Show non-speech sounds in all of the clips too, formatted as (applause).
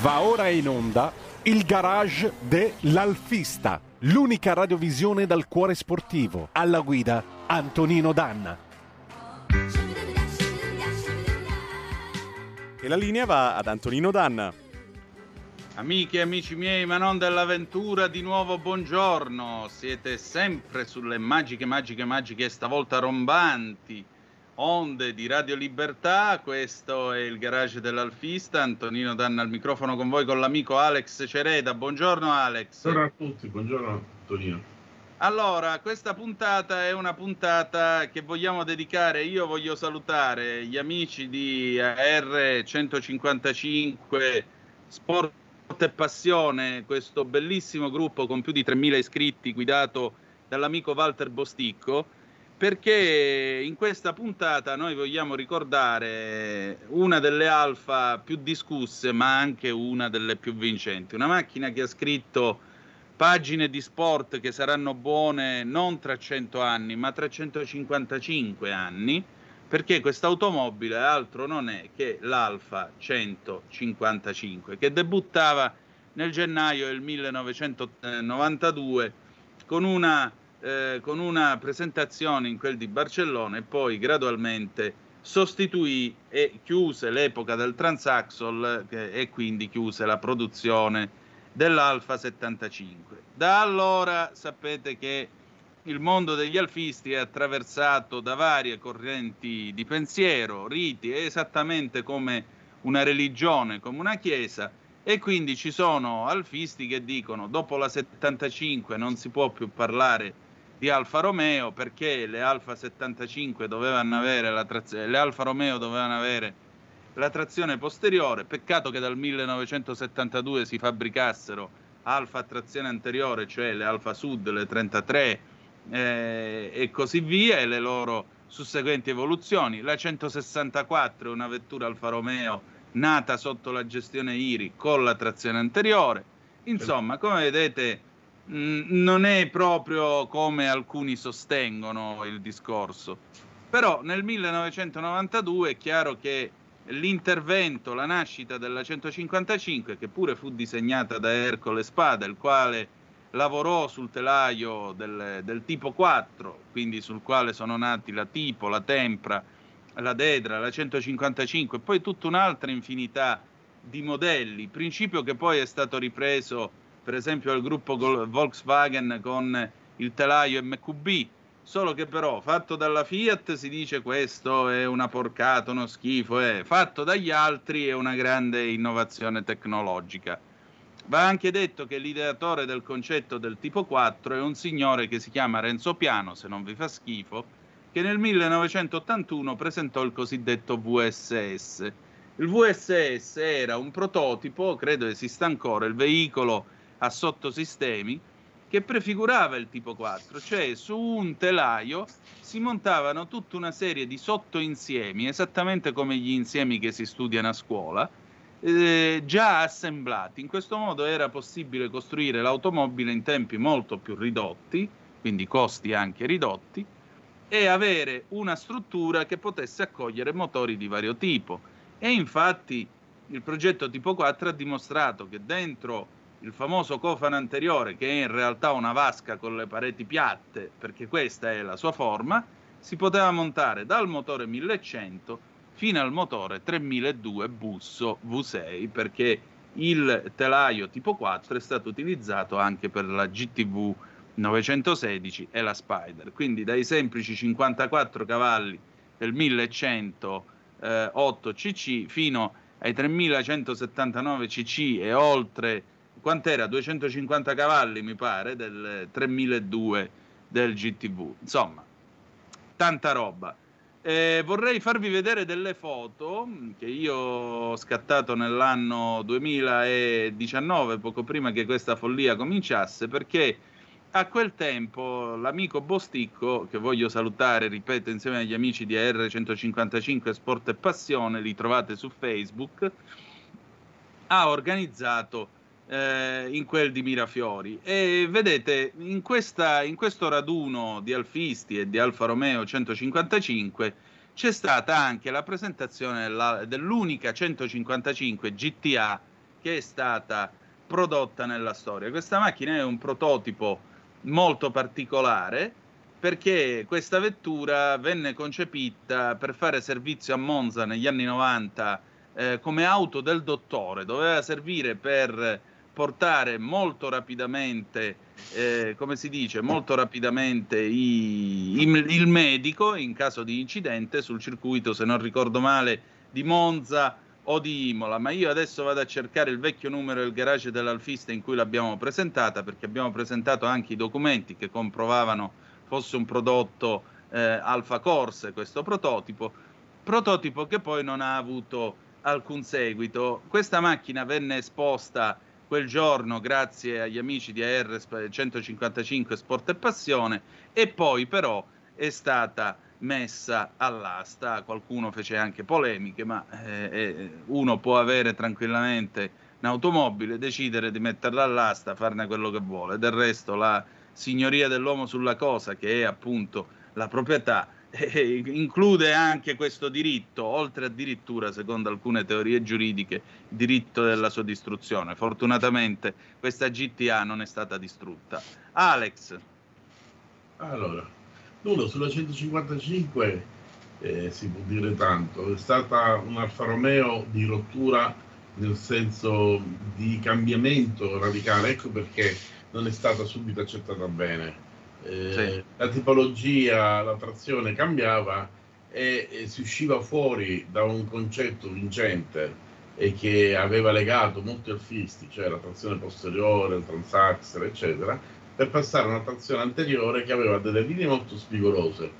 Va ora in onda il garage dell'Alfista, l'unica radiovisione dal cuore sportivo. Alla guida Antonino Danna. E la linea va ad Antonino Danna. Amiche e amici miei, ma non dell'avventura, di nuovo buongiorno. Siete sempre sulle magiche, magiche, magiche e stavolta rombanti onde di Radio Libertà. Questo è il garage dell'Alfista. Antonino Danna al microfono con voi con l'amico Alex Cereda. Buongiorno Alex. Buongiorno a tutti, buongiorno Antonino. Allora, questa puntata è una puntata che vogliamo dedicare. Io voglio salutare gli amici di AR155 Sport e Passione, questo bellissimo gruppo con più di 3.000 iscritti guidato dall'amico Walter Bosticco perché in questa puntata noi vogliamo ricordare una delle alfa più discusse, ma anche una delle più vincenti. Una macchina che ha scritto pagine di sport che saranno buone non tra 100 anni, ma tra 155 anni, perché questa automobile altro non è che l'Alfa 155, che debuttava nel gennaio del 1992 con una eh, con una presentazione in quel di Barcellona e poi gradualmente sostituì e chiuse l'epoca del Transaxle eh, e quindi chiuse la produzione dell'Alfa 75. Da allora sapete che il mondo degli alfisti è attraversato da varie correnti di pensiero, riti, esattamente come una religione, come una chiesa, e quindi ci sono alfisti che dicono dopo la 75 non si può più parlare di Alfa Romeo perché le Alfa 75 dovevano avere la trazione, le Alfa Romeo dovevano avere la trazione posteriore, peccato che dal 1972 si fabbricassero Alfa trazione anteriore, cioè le Alfa Sud, le 33 eh, e così via, e le loro susseguenti evoluzioni. La 164 è una vettura Alfa Romeo nata sotto la gestione IRI con la trazione anteriore. Insomma, come vedete, non è proprio come alcuni sostengono il discorso. Però nel 1992 è chiaro che l'intervento, la nascita della 155, che pure fu disegnata da Ercole Spada, il quale lavorò sul telaio del, del, tipo 4, quindi sul quale sono nati la tipo, la tempra, la dedra, la 155 e poi tutta un'altra infinità di modelli, principio che poi è stato ripreso per esempio al gruppo Volkswagen con il telaio MQB, solo che però fatto dalla Fiat si dice questo è una porcata, uno schifo, è fatto dagli altri è una grande innovazione tecnologica. Va anche detto che l'ideatore del concetto del tipo 4 è un signore che si chiama Renzo Piano, se non vi fa schifo, che nel 1981 presentò il cosiddetto VSS. Il VSS era un prototipo, credo esista ancora, il veicolo a sottosistemi che prefigurava il tipo 4, cioè su un telaio si montavano tutta una serie di sottoinsiemi, esattamente come gli insiemi che si studiano a scuola, eh, già assemblati. In questo modo era possibile costruire l'automobile in tempi molto più ridotti, quindi costi anche ridotti, e avere una struttura che potesse accogliere motori di vario tipo. E infatti il progetto tipo 4 ha dimostrato che dentro il famoso cofano anteriore, che è in realtà una vasca con le pareti piatte, perché questa è la sua forma, si poteva montare dal motore 1100 fino al motore 3002 busso V6, perché il telaio tipo 4 è stato utilizzato anche per la GTV 916 e la Spider. Quindi dai semplici 54 cavalli del 1108 cc fino ai 3179 cc e oltre quant'era? 250 cavalli mi pare del 3002 del GTV. Insomma, tanta roba. Eh, vorrei farvi vedere delle foto che io ho scattato nell'anno 2019, poco prima che questa follia cominciasse, perché a quel tempo l'amico Bosticco, che voglio salutare, ripeto, insieme agli amici di AR155 Sport e Passione, li trovate su Facebook, ha organizzato eh, in quel di Mirafiori. E vedete, in, questa, in questo raduno di alfisti e di Alfa Romeo 155 c'è stata anche la presentazione della, dell'unica 155 GTA che è stata prodotta nella storia. Questa macchina è un prototipo molto particolare perché questa vettura venne concepita per fare servizio a Monza negli anni 90 eh, come auto del dottore, doveva servire per portare molto rapidamente, eh, come si dice, molto rapidamente i, il, il medico in caso di incidente sul circuito, se non ricordo male, di Monza o di Imola, ma io adesso vado a cercare il vecchio numero del garage dell'Alfista in cui l'abbiamo presentata, perché abbiamo presentato anche i documenti che comprovavano fosse un prodotto eh, Alfa Corse, questo prototipo, prototipo che poi non ha avuto alcun seguito. Questa macchina venne esposta quel giorno grazie agli amici di AR 155 Sport e Passione e poi però è stata messa all'asta. Qualcuno fece anche polemiche, ma eh, eh, uno può avere tranquillamente un'automobile, decidere di metterla all'asta, farne quello che vuole. Del resto la signoria dell'uomo sulla cosa, che è appunto la proprietà, eh, include anche questo diritto, oltre addirittura, secondo alcune teorie giuridiche, il diritto della sua distruzione. Fortunatamente questa GTA non è stata distrutta. Alex. Allora, Nuno, sulla 155 eh, si può dire tanto, è stata un Alfa Romeo di rottura nel senso di cambiamento radicale, ecco perché non è stata subito accettata bene. Eh, sì. La tipologia, la trazione cambiava e, e, si usciva fuori da un concetto vincente e che aveva legato molti alfisti, cioè la trazione posteriore, il transaxle, eccetera, per passare a una trazione anteriore che aveva delle linee molto spigolose,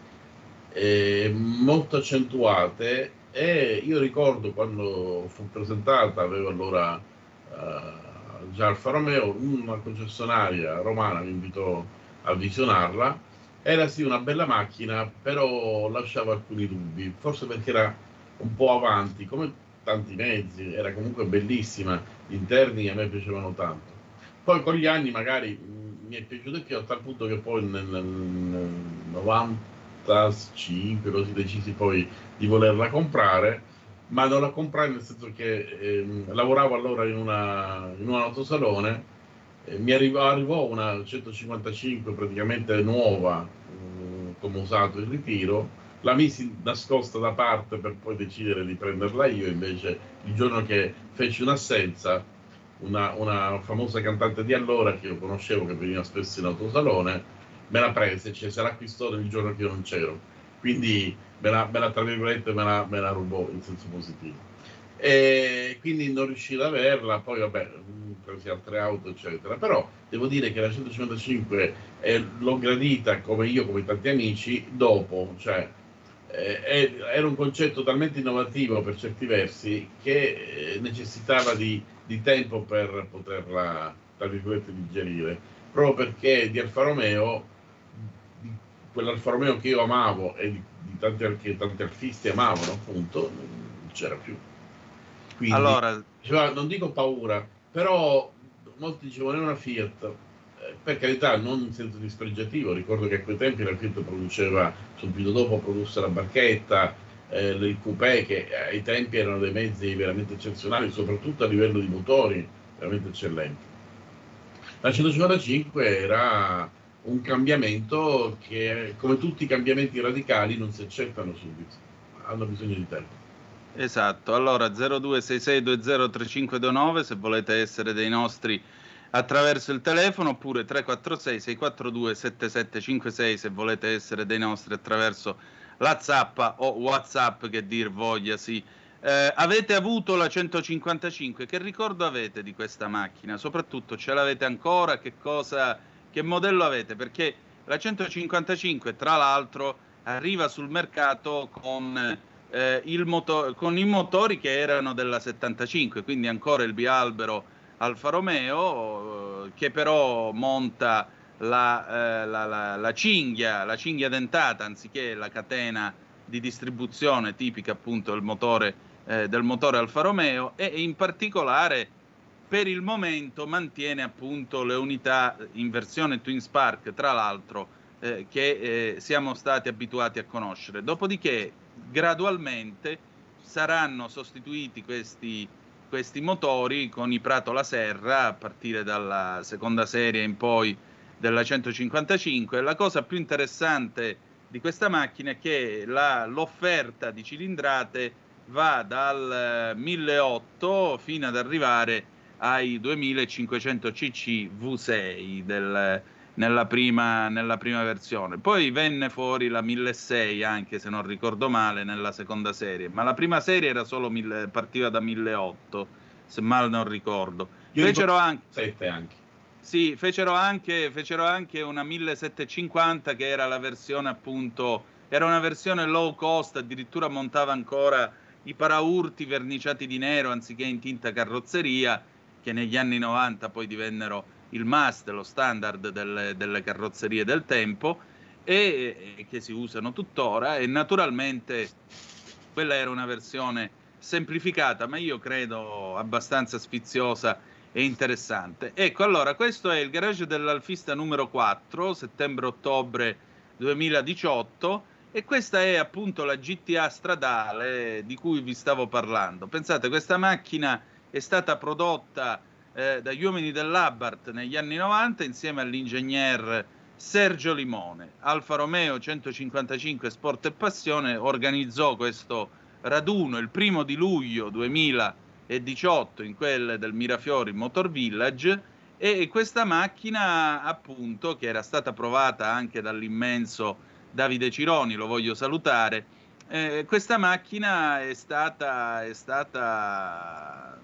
eh, molto accentuate e io ricordo quando fu presentata, avevo allora uh, già Alfa Romeo, una concessionaria romana mi invitò a visionarla, era sì una bella macchina, però lasciava alcuni dubbi, forse perché era un po' avanti, come tanti mezzi, era comunque bellissima, gli interni a me piacevano tanto. Poi con gli anni magari mi è piaciuto più a tal punto che poi nel, nel 95 così decisi poi di volerla comprare ma non la comprai nel senso che eh, lavoravo allora in, una, in un autosalone mi arrivò, arrivò, una 155 praticamente nuova eh, come usato in ritiro la misi nascosta da parte per poi decidere di prenderla io invece il giorno che feci un'assenza una, una, famosa cantante di allora che io conoscevo, che veniva spesso in autosalone, me la prese, cioè se l'acquistò il giorno che io non c'ero. Quindi me la, me la tra virgolette, me la, me la rubò in senso positivo. E quindi non riuscì ad averla, poi vabbè, presi altre auto, eccetera. Però devo dire che la 155 eh, l'ho gradita come io, come tanti amici, dopo, cioè eh, era un concetto talmente innovativo per certi versi che eh, necessitava di di tempo per poterla, tra virgolette, digerire, proprio perché di Alfa Romeo, di quell'Alfa Romeo che io amavo e di, di tanti, che tanti artisti amavano, appunto, non c'era più. Quindi, allora... diceva, non dico paura, però molti dicevano è una Fiat, eh, per carità, non in senso dispregiativo, ricordo che a quei tempi la Fiat produceva, subito dopo produsse la barchetta, eh, il coupé che ai tempi erano dei mezzi veramente eccezionali, soprattutto a livello di motori veramente eccellenti. La 155 era un cambiamento che, come tutti i cambiamenti radicali, non si accettano subito, hanno bisogno di tempo. Esatto, allora 0266203529 se volete essere dei nostri attraverso il telefono oppure 346 642 7756 se volete essere dei nostri attraverso la zappa o WhatsApp che dir voglia, sì. Eh, avete avuto la 155, che ricordo avete di questa macchina? Soprattutto ce l'avete ancora? Che cosa, che modello avete? Perché la 155, tra l'altro, arriva sul mercato con, eh, moto- con i motori che erano della 75, quindi ancora il bialbero Alfa Romeo, eh, che però monta la, eh, la, la, la, cinghia, la cinghia dentata anziché la catena di distribuzione tipica appunto del motore, eh, del motore Alfa Romeo e in particolare per il momento mantiene appunto le unità in versione Twin Spark, tra l'altro, eh, che eh, siamo stati abituati a conoscere. Dopodiché gradualmente saranno sostituiti questi questi motori con i Prato La Serra a partire dalla seconda serie in poi della 155. La cosa più interessante di questa macchina è che la, l'offerta di cilindrate va dal 1800 eh, fino ad arrivare ai 2500 cc V6 del, nella, prima, nella prima versione. Poi venne fuori la 1600 anche se non ricordo male nella seconda serie, ma la prima serie era solo mille, partiva da 1800 se mal non ricordo. Io fecero anche, 7 anche. Sì, fecero anche, fecero anche una 1750 che era la versione appunto, era una versione low cost, addirittura montava ancora i paraurti verniciati di nero anziché in tinta carrozzeria, che negli anni 90 poi divennero il must, lo standard delle, delle carrozzerie del tempo e, e che si usano tuttora e naturalmente quella era una versione semplificata, ma io credo abbastanza sfiziosa e interessante. Ecco, allora, questo è il garage dell'Alfista numero 4, settembre-ottobre 2018, e questa è appunto la GTA stradale di cui vi stavo parlando. Pensate, questa macchina è stata prodotta eh, dagli uomini dell'Abarth negli anni 90 insieme all'ingegner Sergio Limone. Alfa Romeo 155 Sport e Passione organizzò questo raduno il primo di luglio 2018 in quelle del Mirafiori Motor Village e questa macchina appunto che era stata provata anche dall'immenso Davide Cironi, lo voglio salutare, eh, questa macchina è stata, è stata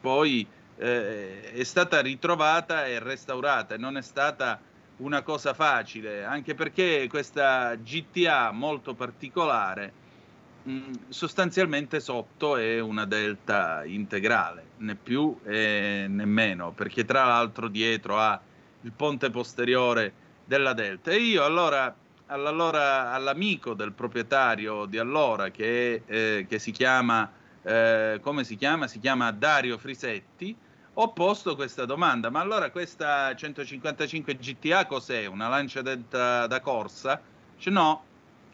poi eh, è stata ritrovata e restaurata e non è stata una cosa facile, anche perché questa GTA molto particolare mh, sostanzialmente sotto è una delta integrale, né più né meno, perché tra l'altro dietro ha il ponte posteriore della delta. E io allora, allora all'amico del proprietario di allora, che, eh, che si chiama, eh, come si chiama? Si chiama Dario Frisetti, ho posto questa domanda, ma allora questa 155 GTA cos'è? Una lancia da, da corsa? Cioè, no,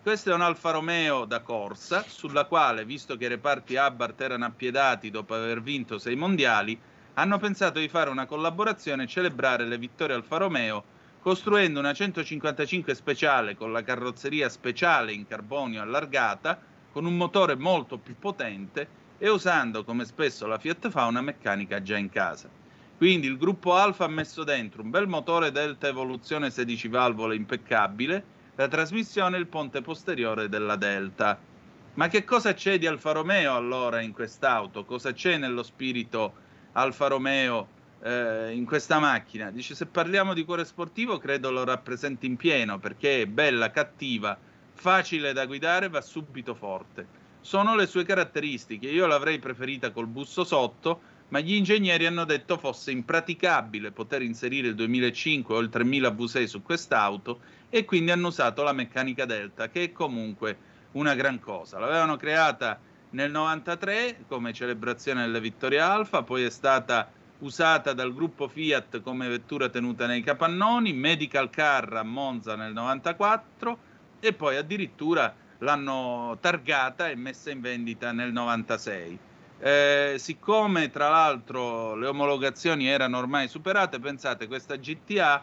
questo è un Alfa Romeo da corsa, sulla quale, visto che i reparti Abarth erano appiedati dopo aver vinto sei mondiali, hanno pensato di fare una collaborazione e celebrare le vittorie Alfa Romeo, costruendo una 155 speciale con la carrozzeria speciale in carbonio allargata, con un motore molto più potente e usando come spesso la Fiat fa una meccanica già in casa. Quindi il gruppo Alfa ha messo dentro un bel motore Delta Evoluzione 16 valvole impeccabile, la trasmissione e il ponte posteriore della Delta. Ma che cosa c'è di Alfa Romeo allora in quest'auto? Cosa c'è nello spirito Alfa Romeo eh, in questa macchina? Dice se parliamo di cuore sportivo credo lo rappresenti in pieno perché è bella, cattiva, facile da guidare, va subito forte sono le sue caratteristiche. Io l'avrei preferita col busto sotto, ma gli ingegneri hanno detto fosse impraticabile poter inserire il 2005 o il 3000 V6 su quest'auto e quindi hanno usato la meccanica Delta, che è comunque una gran cosa. L'avevano creata nel 93 come celebrazione delle vittorie Alfa, poi è stata usata dal gruppo Fiat come vettura tenuta nei capannoni, Medical Car a Monza nel 94 e poi addirittura l'hanno targata e messa in vendita nel 96. Eh, siccome tra l'altro le omologazioni erano ormai superate, pensate questa GTA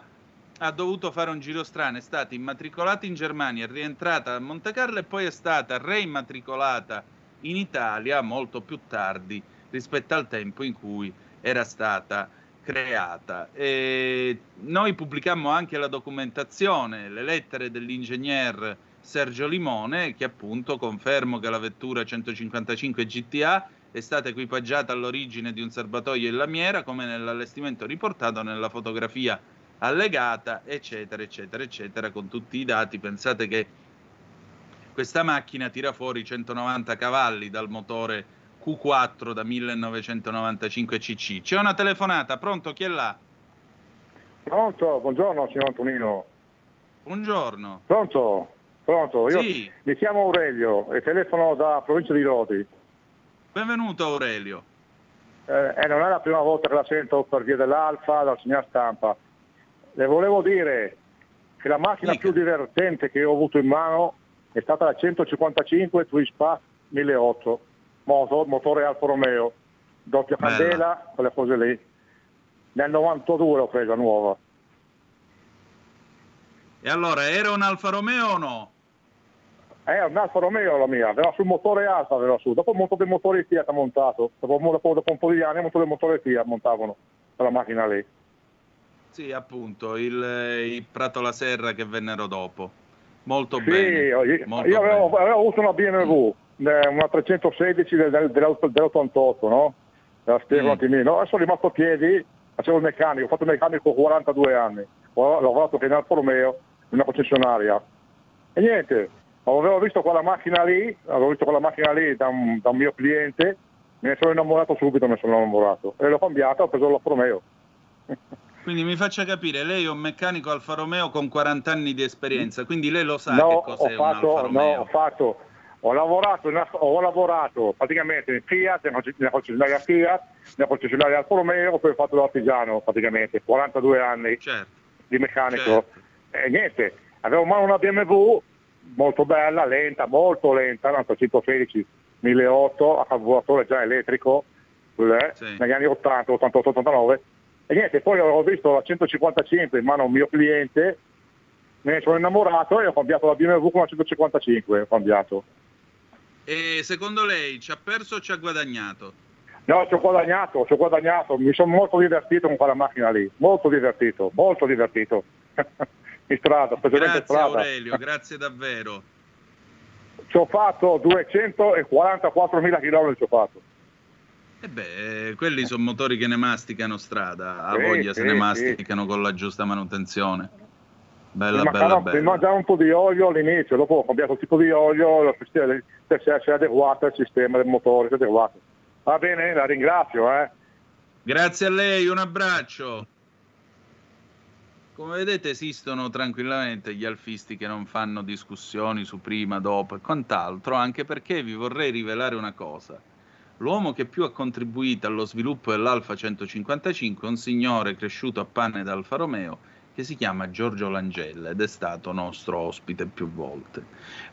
ha dovuto fare un giro strano, è stata immatricolata in Germania, è rientrata a Monte Carlo e poi è stata reimmatricolata in Italia molto più tardi rispetto al tempo in cui era stata creata. E noi pubblicammo anche la documentazione, le lettere dell'ingegner Sergio Limone, che appunto confermo che la vettura 155 GTA è stata equipaggiata all'origine di un serbatoio in lamiera, come nell'allestimento riportato nella fotografia allegata, eccetera, eccetera, eccetera, con tutti i dati. Pensate che questa macchina tira fuori 190 cavalli dal motore Q4 da 1995 cc. C'è una telefonata, pronto? Chi è là? Pronto, buongiorno signor Antonino. Buongiorno. Pronto? Pronto? Io sì. mi chiamo Aurelio e telefono da provincia di Rodi. Benvenuto Aurelio. Eh, eh, non è la prima volta che la sento per via dell'Alfa, dal signor stampa. Le volevo dire che la macchina Dica. più divertente che ho avuto in mano è stata la 155 Twispa 1008, motor, motore Alfa Romeo. doppia Bella. candela, quelle cose lì. Nel 92 l'ho presa nuova. E allora, era un Alfa Romeo o no? Eh, un Alfa Romeo la mia, aveva sul motore alfa, aveva su. Dopo molto dei motori Fiat ha montato. Dopo, dopo, dopo un po' di anni molto dei motori Fiat montavano quella macchina lì. Sì, appunto, il, il Prato La Serra che vennero dopo. Molto Sì, bene. io, molto io avevo, bene. avevo avuto una BMW, eh, una 316 del, del, dell'8- dell'88, no? La spiego Mm. un attimino. Adesso sono rimasto a piedi, facevo il meccanico, ho fatto il meccanico 42 anni. Ho lavorato che in Alfa Romeo, in una concessionaria. E niente, avevo visto quella macchina lì, avevo visto quella macchina lì da un, da un mio cliente, me ne sono innamorato subito, me ne sono innamorato. E l'ho cambiata, ho preso l'Alfa Romeo. (laughs) Quindi mi faccia capire, lei è un meccanico Alfa Romeo con 40 anni di esperienza, quindi lei lo sa no, che ho cos'è un Alfa fatto, no, Romeo. ho fatto, ho lavorato, in- ho lavorato praticamente in Fiat, nella conce- nella concessionaria Fiat, nella concessionaria Alfa Romeo, poi ho fatto l'artigiano praticamente, 42 anni Certo. di meccanico. Certo. E niente, avevo in mano una BMW molto bella, lenta, molto lenta, una 316 1008 a carburatore già elettrico, eh, Sì. negli anni 80, 88, 89. E niente, poi ho visto la 155 in mano a un mio cliente, me ne sono innamorato e ho cambiato la BMW con la 155, ho cambiato. E secondo lei ci ha perso o ci ha guadagnato? No, ci ho guadagnato, ci ho guadagnato, mi sono molto divertito con quella macchina lì, molto divertito, molto divertito. (laughs) in strada, in Grazie strada. Aurelio, grazie davvero. Ci ho fatto 244.000 km ci ho fatto. E beh, eh, quelli sono motori che ne masticano strada, a Sì, voglia se sì, ne sì. masticano con la giusta manutenzione. Bella, mi, bella, mancava, mi bella. mangiava un po' di olio all'inizio, dopo ho cambiato il tipo di olio, si è, si è- adeguato al sistema del motore, si è adeguato. Va bene, la ringrazio. Eh. Grazie a lei, un abbraccio. Come vedete esistono tranquillamente gli alfisti che non fanno discussioni su prima, dopo e quant'altro, anche perché vi vorrei rivelare una cosa. L'uomo che più ha contribuito allo sviluppo dell'Alfa 155 è un signore cresciuto a panne da Alfa Romeo che si chiama Giorgio Langella ed è stato nostro ospite più volte.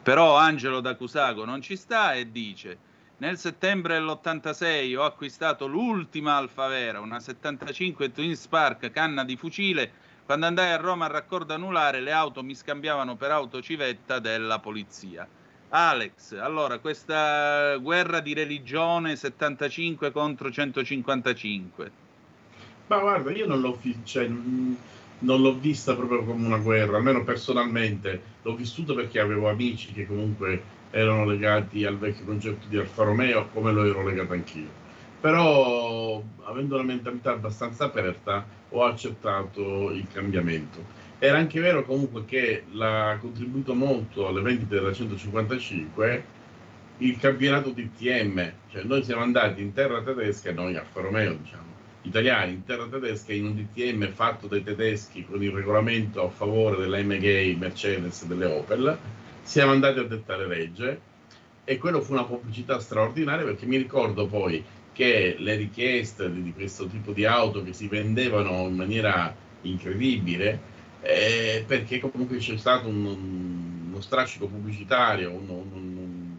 Però Angelo da Cusago non ci sta e dice nel settembre dell'86 ho acquistato l'ultima Alfa Vera, una 75 Twin Spark canna di fucile. Quando andai a Roma al raccordo anulare, le auto mi scambiavano per auto civetta della polizia. Alex, allora questa guerra di religione 75 contro 155. Ma guarda, io non l'ho, cioè, non l'ho vista proprio come una guerra, almeno personalmente. L'ho vissuta perché avevo amici che comunque erano legati al vecchio concetto di Alfa Romeo, come lo ero legato anch'io. Però, avendo una mentalità abbastanza aperta, ho accettato il cambiamento. Era anche vero comunque che l'ha contribuito molto alle vendite della 155 il campionato DTM, cioè noi siamo andati in terra tedesca, noi Alfa Romeo diciamo, italiani in terra tedesca in un DTM fatto dai tedeschi con il regolamento a favore della MG, Mercedes e delle Opel, siamo andati a dettare legge e quello fu una pubblicità straordinaria perché mi ricordo poi che le richieste di, questo tipo di auto che si vendevano in maniera incredibile eh, perché comunque c'è stato un- uno strascico pubblicitario, un, un-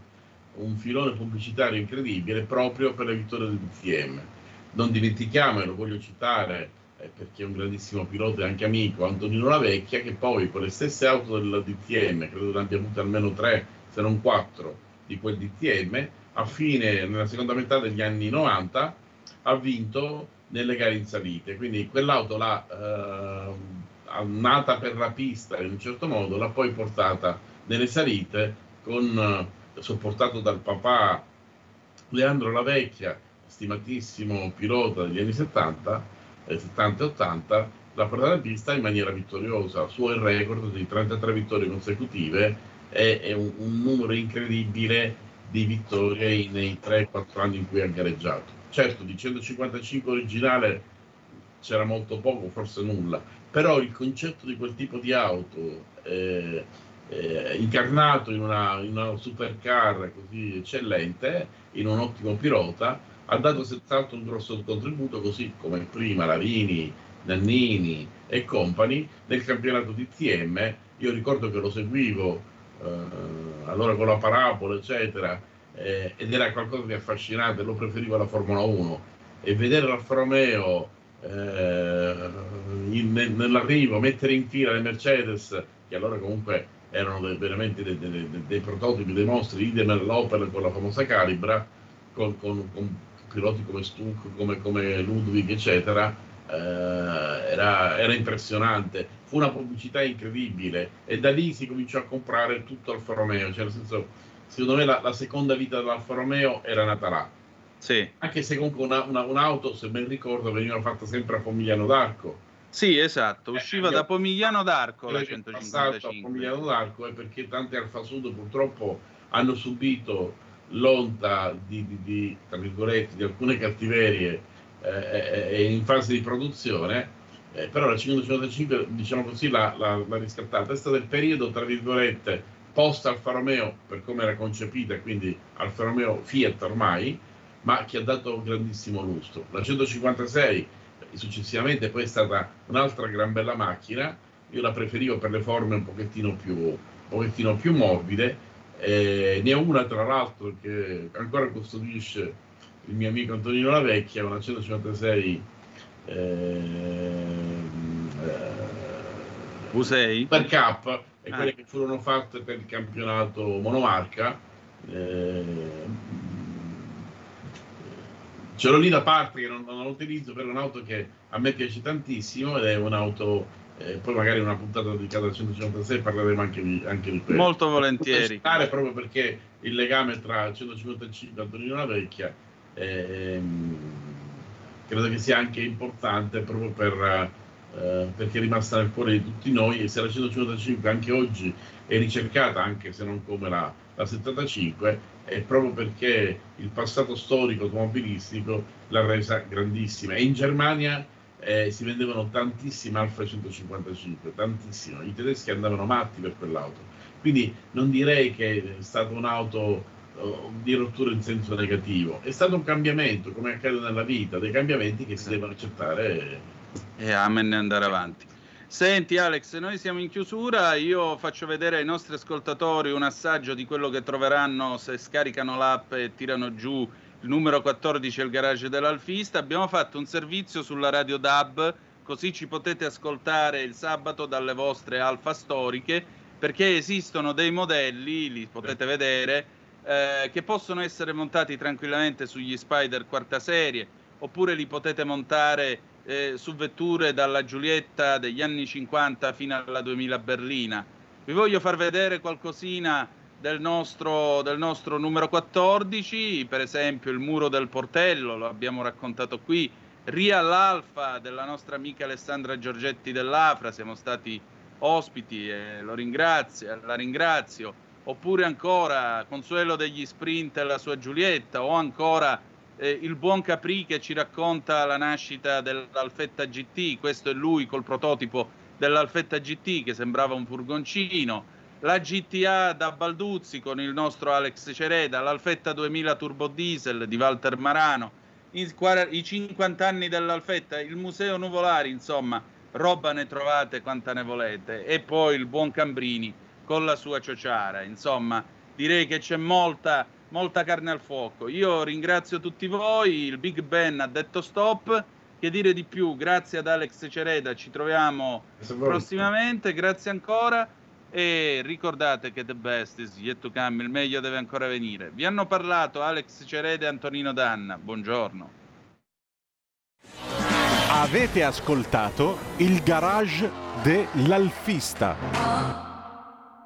un- filone pubblicitario incredibile proprio per le vittorie del DTM. Non dimentichiamo, e lo voglio citare eh, perché è un grandissimo pilota e anche amico, Antonino Lavecchia, che poi con le stesse auto del DTM, credo ne abbia avute almeno tre, se non quattro, di quel DTM, a fine, nella seconda metà degli anni 90, ha vinto nelle gare in salite. Quindi quell'auto l'ha eh, nata per la pista in un certo modo, l'ha poi portata nelle salite con sopportato dal papà Leandro Lavecchia, stimatissimo pilota degli anni 70, eh, 70 e 80, l'ha portata in pista in maniera vittoriosa. Suo il record di 33 vittorie consecutive è, è un, un numero incredibile di vittorie nei 3-4 anni in cui ha gareggiato. Certo, di 155 originale c'era molto poco, forse nulla, però il concetto di quel tipo di auto eh, eh, incarnato in una, in una supercar così eccellente, in un ottimo pilota, ha dato senz'altro un grosso contributo, così come prima Larini, Nannini e compagni nel campionato di TM. Io ricordo che lo seguivo eh, allora con la parabola, eccetera, eh, ed era qualcosa di affascinante, lo preferivo alla Formula 1 e vedere l'Alfa Romeo eh, in, nell'arrivo, mettere in fila le Mercedes, che allora comunque erano de, veramente dei, dei, dei, dei, prototipi, dei mostri, idem all'Opel con la famosa Calibra, con, con, con piloti come Stuck, come, come Ludwig, eccetera, era, era, impressionante. Fu una pubblicità incredibile e da lì si cominciò a comprare tutto Alfa Romeo, cioè nel senso, secondo me la, la seconda vita dell'Alfa Romeo era nata là. Sì. Anche se comunque una, una, un'auto, se ben ricordo, veniva fatta sempre a Pomigliano d'Arco. Sì, esatto, eh, usciva eh, da Pomigliano d'Arco la 155. a Pomigliano d'Arco è perché tante Alfa Sud purtroppo hanno subito l'onta di, di, di, tra virgolette, di alcune cattiverie eh, eh, in fase di produzione, eh, però la 555, diciamo così, l'ha riscattata. È stato il periodo, tra virgolette, post Alfa Romeo, per come era concepita, quindi Alfa Romeo Fiat ormai, ma che ha dato grandissimo lustro. La 156 successivamente poi è stata un'altra gran bella macchina, io la preferivo per le forme un pochettino più, un pochettino più morbide, eh, ne ho una tra l'altro che ancora custodisce il mio amico Antonino La Vecchia, una 156 eh, V6 per K e ah. quelle che furono fatte per il campionato monomarca. Eh, ce l'ho lì da parte che non, non utilizzo per un'auto che a me piace tantissimo ed è un'auto eh, poi magari una puntata dedicata al 156 parleremo anche di, anche di quello. Molto volentieri. proprio perché il legame tra 155 e Antonino La Vecchia ehm, credo che sia anche importante proprio per, eh, perché è rimasta nel cuore di tutti noi e se la 155 anche oggi è ricercata, anche se non come la, la 75, è proprio perché il passato storico automobilistico l'ha resa grandissima. E in Germania eh, si vendevano tantissime Alfa 155, tantissime. I tedeschi andavano matti per quell'auto. Quindi non direi che è stata un'auto di rottura in senso negativo. È stato un cambiamento, come accade nella vita, dei cambiamenti che si devono accettare. E amen andare avanti. Senti Alex, noi siamo in chiusura, io faccio vedere ai nostri ascoltatori un assaggio di quello che troveranno se scaricano l'app e tirano giù il numero 14 è il garage dell'Alfista. Abbiamo fatto un servizio sulla radio DAB, così ci potete ascoltare il sabato dalle vostre alfa storiche, perché esistono dei modelli, li potete vedere, eh, che possono essere montati tranquillamente sugli Spider quarta serie, oppure li potete montare eh, su vetture dalla Giulietta degli anni 50 fino alla 2000 berlina. Vi voglio far vedere qualcosina del nostro, del nostro numero 14, per esempio il muro del portello, lo abbiamo raccontato qui, Real Alfa della nostra amica Alessandra Giorgetti dell'Afra, siamo stati ospiti e lo ringrazio, la ringrazio, oppure ancora Consuelo degli Sprint e la sua Giulietta, o ancora eh, il buon Capri che ci racconta la nascita dell'Alfetta GT, questo è lui col prototipo dell'Alfetta GT che sembrava un furgoncino, la GTA da Balduzzi con il nostro Alex Cereda, l'Alfetta 2000 Turbo Diesel di Walter Marano, i, i 50 anni dell'Alfetta, il Museo Nuvolari, insomma, roba ne trovate quanta ne volete, e poi il buon Cambrini con la sua ciociara, insomma, direi che c'è molta molta carne al fuoco. Io ringrazio tutti voi, il Big Ben ha detto stop. Che dire di più? Grazie ad Alex Cereda, ci troviamo prossimamente, grazie ancora e ricordate che the best is yet to come, il meglio deve ancora venire. Vi hanno parlato Alex Cereda e Antonino Danna. Buongiorno. Avete ascoltato il garage dell'Alfista.